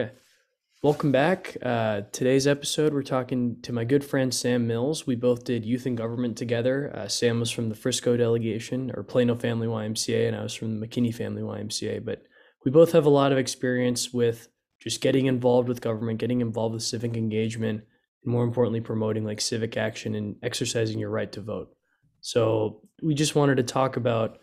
Okay. Welcome back. Uh, today's episode, we're talking to my good friend Sam Mills. We both did youth and government together. Uh, Sam was from the Frisco delegation or Plano Family YMCA, and I was from the McKinney Family YMCA. But we both have a lot of experience with just getting involved with government, getting involved with civic engagement, and more importantly, promoting like civic action and exercising your right to vote. So we just wanted to talk about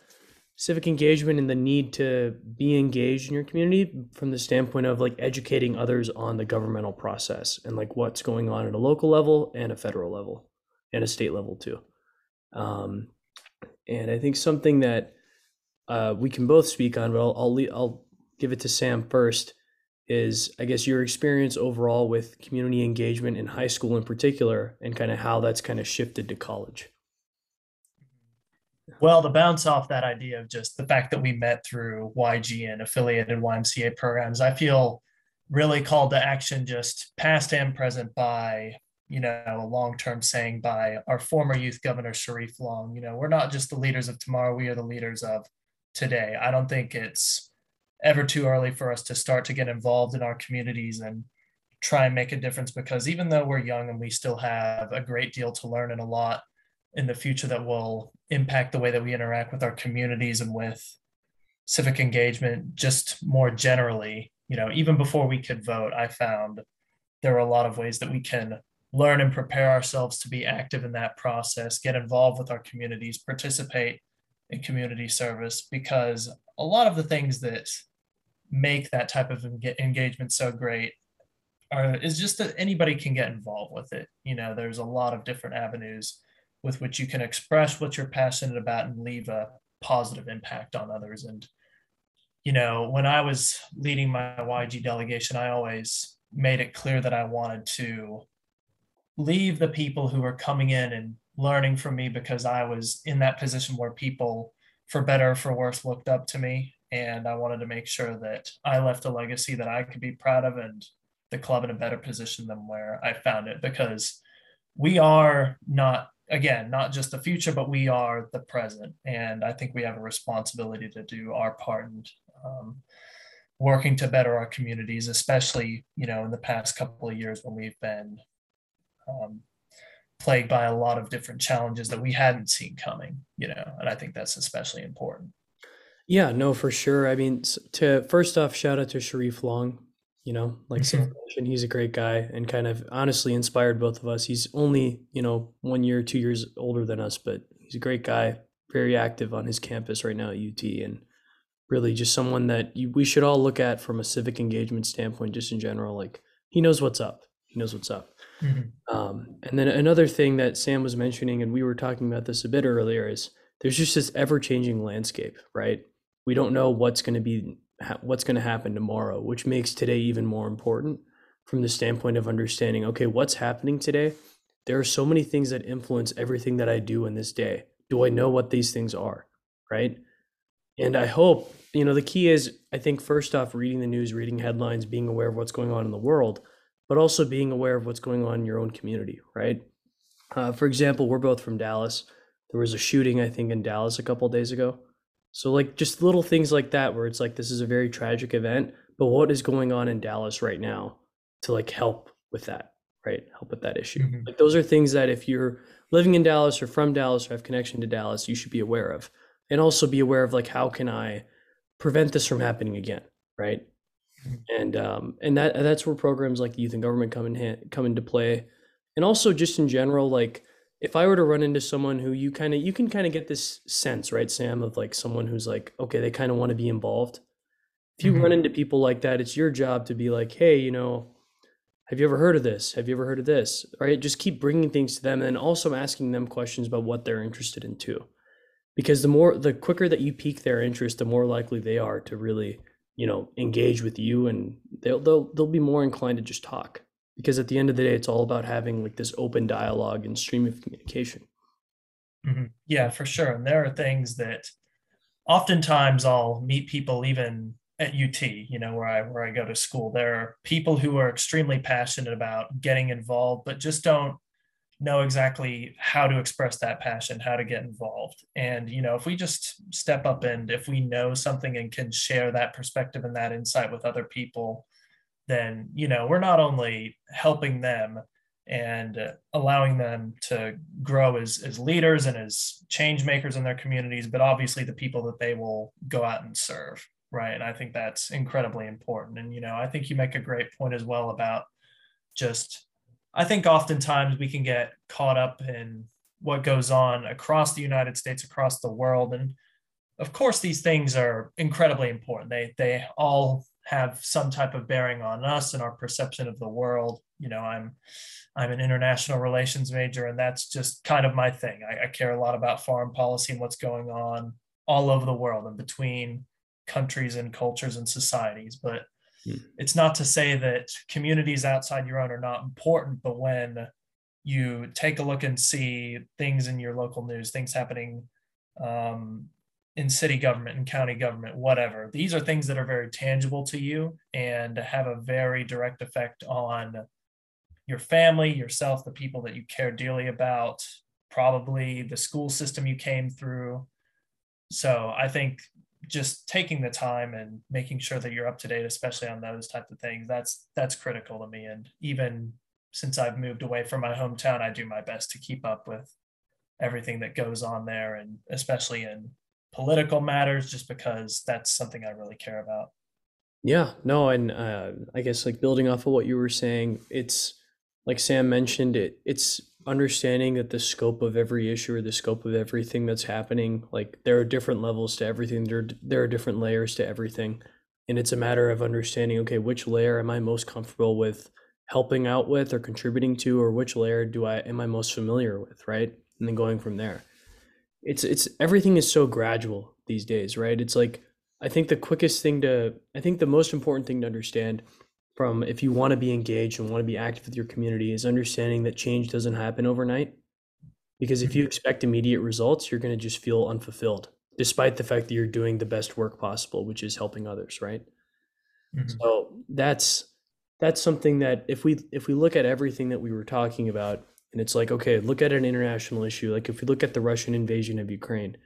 civic engagement and the need to be engaged in your community from the standpoint of like educating others on the governmental process and like what's going on at a local level and a federal level and a state level too. Um, and I think something that uh, we can both speak on, but I'll, I'll, I'll give it to Sam first is I guess your experience overall with community engagement in high school in particular and kind of how that's kind of shifted to college. Well, to bounce off that idea of just the fact that we met through YG and affiliated YMCA programs, I feel really called to action just past and present by you know a long-term saying by our former youth governor sharif long you know we're not just the leaders of tomorrow we are the leaders of today. I don't think it's ever too early for us to start to get involved in our communities and try and make a difference because even though we're young and we still have a great deal to learn and a lot in the future that will impact the way that we interact with our communities and with civic engagement just more generally. You know even before we could vote i found there are a lot of ways that we can learn and prepare ourselves to be active in that process get involved with our communities participate in community service because a lot of the things that make that type of engagement so great are is just that anybody can get involved with it. You know there's a lot of different avenues with which you can express what you're passionate about and leave a positive impact on others. And, you know, when I was leading my YG delegation, I always made it clear that I wanted to leave the people who were coming in and learning from me because I was in that position where people, for better or for worse, looked up to me. And I wanted to make sure that I left a legacy that I could be proud of and the club in a better position than where I found it because we are not again, not just the future, but we are the present. And I think we have a responsibility to do our part and um, working to better our communities, especially, you know, in the past couple of years when we've been um, plagued by a lot of different challenges that we hadn't seen coming, you know, and I think that's especially important. Yeah, no, for sure. I mean, to first off, shout out to Sharif Long you know like mm-hmm. mentioned, he's a great guy and kind of honestly inspired both of us he's only you know one year two years older than us but he's a great guy very active on his campus right now at ut and really just someone that you, we should all look at from a civic engagement standpoint just in general like he knows what's up he knows what's up mm-hmm. um, and then another thing that sam was mentioning and we were talking about this a bit earlier is there's just this ever-changing landscape right we don't know what's going to be what's going to happen tomorrow, which makes today even more important from the standpoint of understanding okay, what's happening today? There are so many things that influence everything that I do in this day. Do I know what these things are? Right. And I hope, you know, the key is, I think, first off, reading the news, reading headlines, being aware of what's going on in the world, but also being aware of what's going on in your own community, right? Uh, for example, we're both from Dallas. There was a shooting, I think, in Dallas a couple days ago. So like just little things like that where it's like this is a very tragic event, but what is going on in Dallas right now to like help with that, right? Help with that issue. Mm-hmm. Like those are things that if you're living in Dallas or from Dallas or have connection to Dallas, you should be aware of. And also be aware of like how can I prevent this from happening again, right? Mm-hmm. And um and that that's where programs like the youth and government come in come into play. And also just in general like if I were to run into someone who you kind of you can kind of get this sense, right, Sam, of like someone who's like, okay, they kind of want to be involved. If you mm-hmm. run into people like that, it's your job to be like, hey, you know, have you ever heard of this? Have you ever heard of this? Right? Just keep bringing things to them and also asking them questions about what they're interested in too. Because the more the quicker that you pique their interest, the more likely they are to really, you know, engage with you and they'll they'll they'll be more inclined to just talk because at the end of the day it's all about having like this open dialogue and stream of communication. Mm-hmm. yeah for sure. And there are things that oftentimes i'll meet people even at ut you know where i where i go to school. There are people who are extremely passionate about getting involved but just don't know exactly how to express that passion how to get involved. And you know if we just step up and if we know something and can share that perspective and that insight with other people then you know we're not only helping them and uh, allowing them to grow as, as leaders and as change makers in their communities, but obviously the people that they will go out and serve. Right. And I think that's incredibly important. And, you know, I think you make a great point as well about just, I think oftentimes we can get caught up in what goes on across the United States, across the world. And of course, these things are incredibly important. They, they all have some type of bearing on us and our perception of the world. You know, I'm, I'm an international relations major, and that's just kind of my thing. I, I, care a lot about foreign policy and what's going on all over the world and between countries and cultures and societies. But hmm. it's not to say that communities outside your own are not important, but when you take a look and see things in your local news, things happening um, in city government and county government, whatever, these are things that are very tangible to you and have a very direct effect on your family, yourself, the people that you care dearly about, probably the school system you came through. So I think just taking the time and making sure that you're up to date, especially on those type of things, that's that's critical to me. And even since I've moved away from my hometown, I do my best to keep up with everything that goes on there, and especially in political matters, just because that's something I really care about. Yeah, no, and uh, I guess like building off of what you were saying, it's like Sam mentioned, it it's understanding that the scope of every issue or the scope of everything that's happening, like there are different levels to everything. There there are different layers to everything, and it's a matter of understanding. Okay, which layer am I most comfortable with helping out with or contributing to, or which layer do I am I most familiar with, right? And then going from there. It's it's everything is so gradual these days, right? It's like I think the quickest thing to I think the most important thing to understand from if you want to be engaged and want to be active with your community is understanding that change doesn't happen overnight. Because if you mm-hmm. expect immediate results, you're going to just feel unfulfilled, despite the fact that you're doing the best work possible, which is helping others, right? Mm-hmm. So that's that's something that if we if we look at everything that we were talking about, and it's like, okay, look at an international issue. Like if we look at the Russian invasion of Ukraine,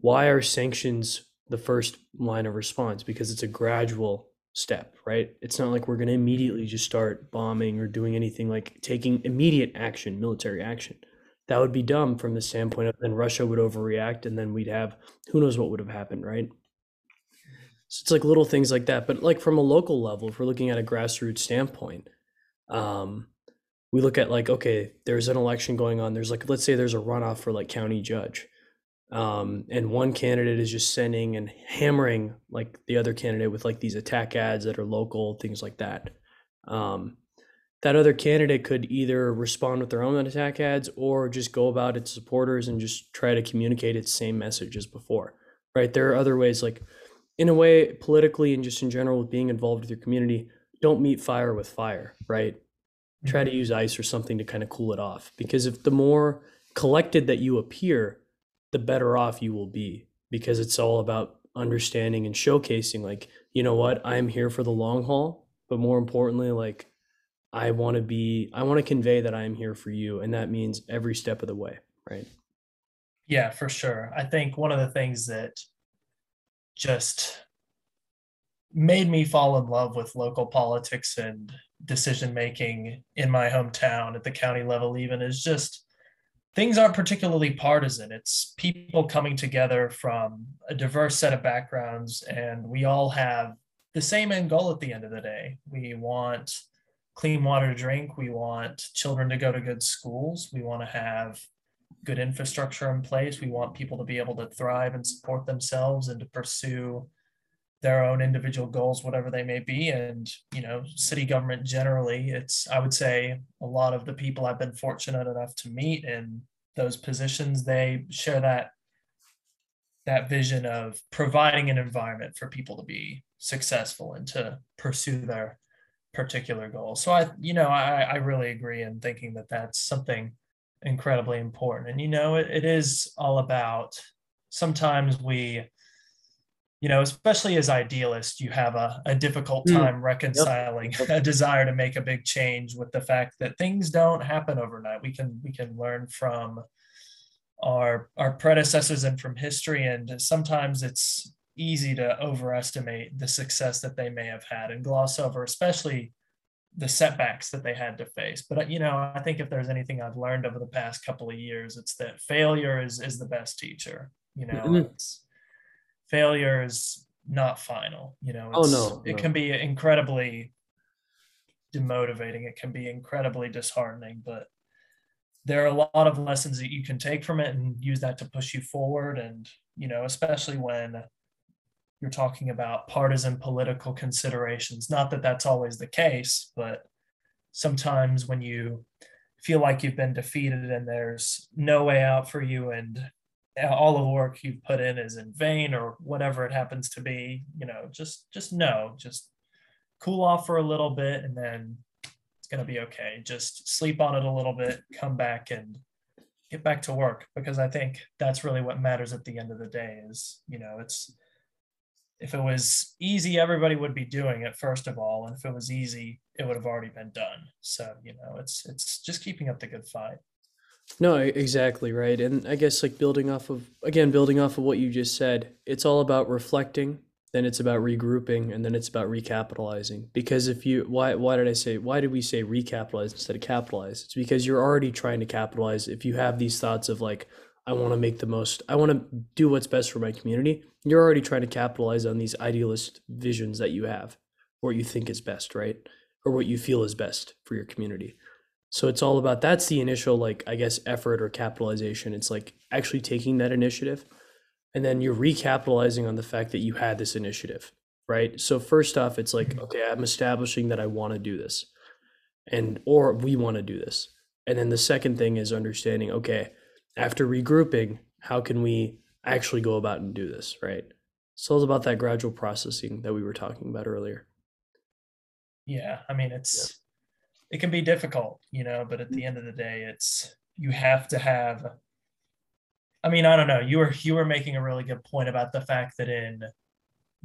why are sanctions the first line of response? Because it's a gradual step, right? It's not like we're going to immediately just start bombing or doing anything like taking immediate action, military action. That would be dumb from the standpoint of then Russia would overreact and then we'd have who knows what would have happened, right? So it's like little things like that. But like from a local level, if we're looking at a grassroots standpoint, um, we look at like, okay, there's an election going on. There's like, let's say there's a runoff for like county judge um, and one candidate is just sending and hammering like the other candidate with like these attack ads that are local things like that. Um, that other candidate could either respond with their own attack ads or just go about its supporters and just try to communicate its same message as before right? There are other ways like in a way politically and just in general with being involved with your community don't meet fire with fire right try to use ice or something to kind of cool it off. Because if the more collected that you appear the better off you will be. Because it's all about understanding and showcasing like you know what? I'm here for the long haul but more importantly like i want to be i want to convey that i'm here for you and that means every step of the way right? Yeah for sure. I think one of the things that just made me fall in love with local politics and decision making in my hometown at the county level even is just things aren't particularly partisan. It's people coming together from a diverse set of backgrounds, and we all have the same end goal at the end of the day. We want clean water to drink. We want children to go to good schools. We want to have good infrastructure in place. We want people to be able to thrive and support themselves and to pursue their own individual goals, whatever they may be. And, you know, city government generally, it's, I would say, a lot of the people I've been fortunate enough to meet in those positions, they share that that vision of providing an environment for people to be successful and to pursue their particular goals. So I, you know, I, I really agree in thinking that that's something incredibly important. And, you know, it, it is all about sometimes we you know, especially as idealists, you have a, a difficult hmm. time mm. reconciling yep. a desire to make a big change with the fact that things don't happen overnight. We can we can learn from our our predecessors and from history, and sometimes it's easy to overestimate the success that they may have had and gloss over, especially the setbacks that they had to face. But uh, you know, I think if there's anything I've learned over the past couple of years, it's that failure is is the best teacher. You know, mm-hmm. Failure is not final. You know, oh no, it can be incredibly demotivating. It can be incredibly disheartening, but there are a lot of lessons that you can take from it and use that to push you forward. And you know, especially when you're talking about partisan political considerations. Not that that's always the case, but sometimes when you feel like you've been defeated and there's no way out for you and all the work you've put in is in vain or whatever it happens to be you know just just know just cool off for a little bit and then it's going to be okay just sleep on it a little bit come back and get back to work because i think that's really what matters at the end of the day is you know it's if it was easy, everybody would be doing it first of all, and if it was easy, it would have already been done. So you know, it's it's just keeping up the good fight. No, exactly right. And I guess like building off of again, building off of what you just said, it's all about reflecting, then it's about regrouping, and then it's about recapitalizing. Because if you why why did I say why did we say recapitalize instead of capitalize? It's because you're already trying to capitalize if you have these thoughts of like, I want to make the most, I want to do what's best for my community. You're already trying to capitalize on these idealist visions that you have, or what you think is best, right? Or what you feel is best for your community. So it's all about that's the initial, like, I guess, effort or capitalization. It's like actually taking that initiative and then you're recapitalizing on the fact that you had this initiative, right? So first off, it's like, mm-hmm. okay, I'm establishing that I want to do this and or we want to do this. And then the second thing is understanding, okay, after regrouping, how can we actually go about and do this, right? So it's about that gradual processing that we were talking about earlier. Yeah, I mean it's yeah. It can be difficult, you know, but at the end of the day, it's you have to have I mean, I don't know. You were you were making a really good point about the fact that in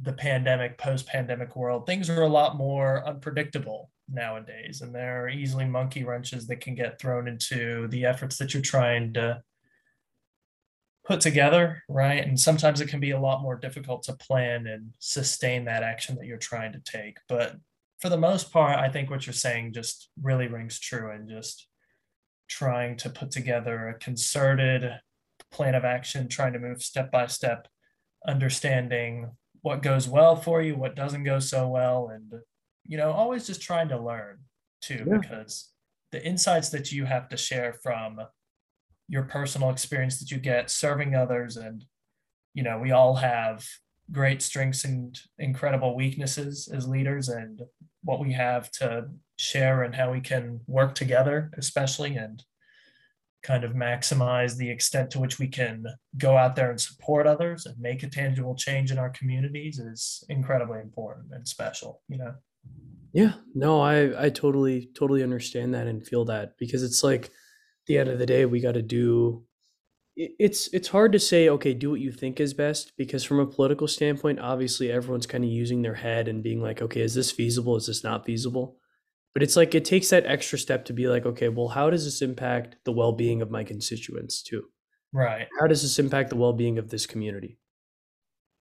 the pandemic, post-pandemic world, things are a lot more unpredictable nowadays, and there are easily monkey wrenches that can get thrown into the efforts that you're trying to put together, right? And sometimes it can be a lot more difficult to plan and sustain that action that you're trying to take. But for the most part, I think what you're saying just really rings true and just trying to put together a concerted plan of action, trying to move step by step, understanding what goes well for you, what doesn't go so well, and you know, always just trying to learn too, yeah. because the insights that you have to share from your personal experience that you get serving others and you know we all have great strengths and incredible weaknesses as leaders and what we have to share and how we can work together especially and kind of maximize the extent to which we can go out there and support others and make a tangible change in our communities is incredibly important and special you know? Yeah. No i i totally totally understand that and feel that because it's like the end of the day we got to do it's it's hard to say okay do what you think is best because from a political standpoint obviously everyone's kind of using their head and being like okay is this feasible? Is this not feasible? But it's like it takes that extra step to be like okay well how does this impact the well-being of my constituents too? Right. How does this impact the well-being of this community?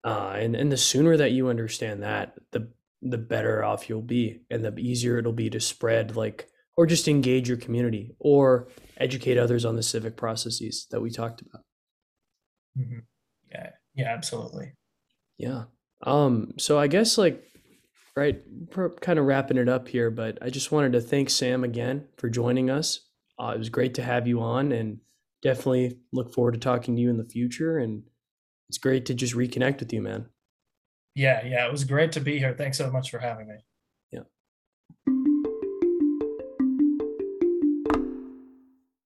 Uh, and and the sooner that you understand that the the better off you'll be and the easier it'll be to spread like or just engage your community or educate others on the civic processes that we talked about. Mm-hmm. Yeah, yeah, absolutely. Yeah. Um, so I guess like right, kind of wrapping it up here, but I just wanted to thank Sam again for joining us. Uh, it was great to have you on and definitely look forward to talking to you in the future. And it's great to just reconnect with you, man. Yeah, yeah, it was great to be here. Thanks so much for having me.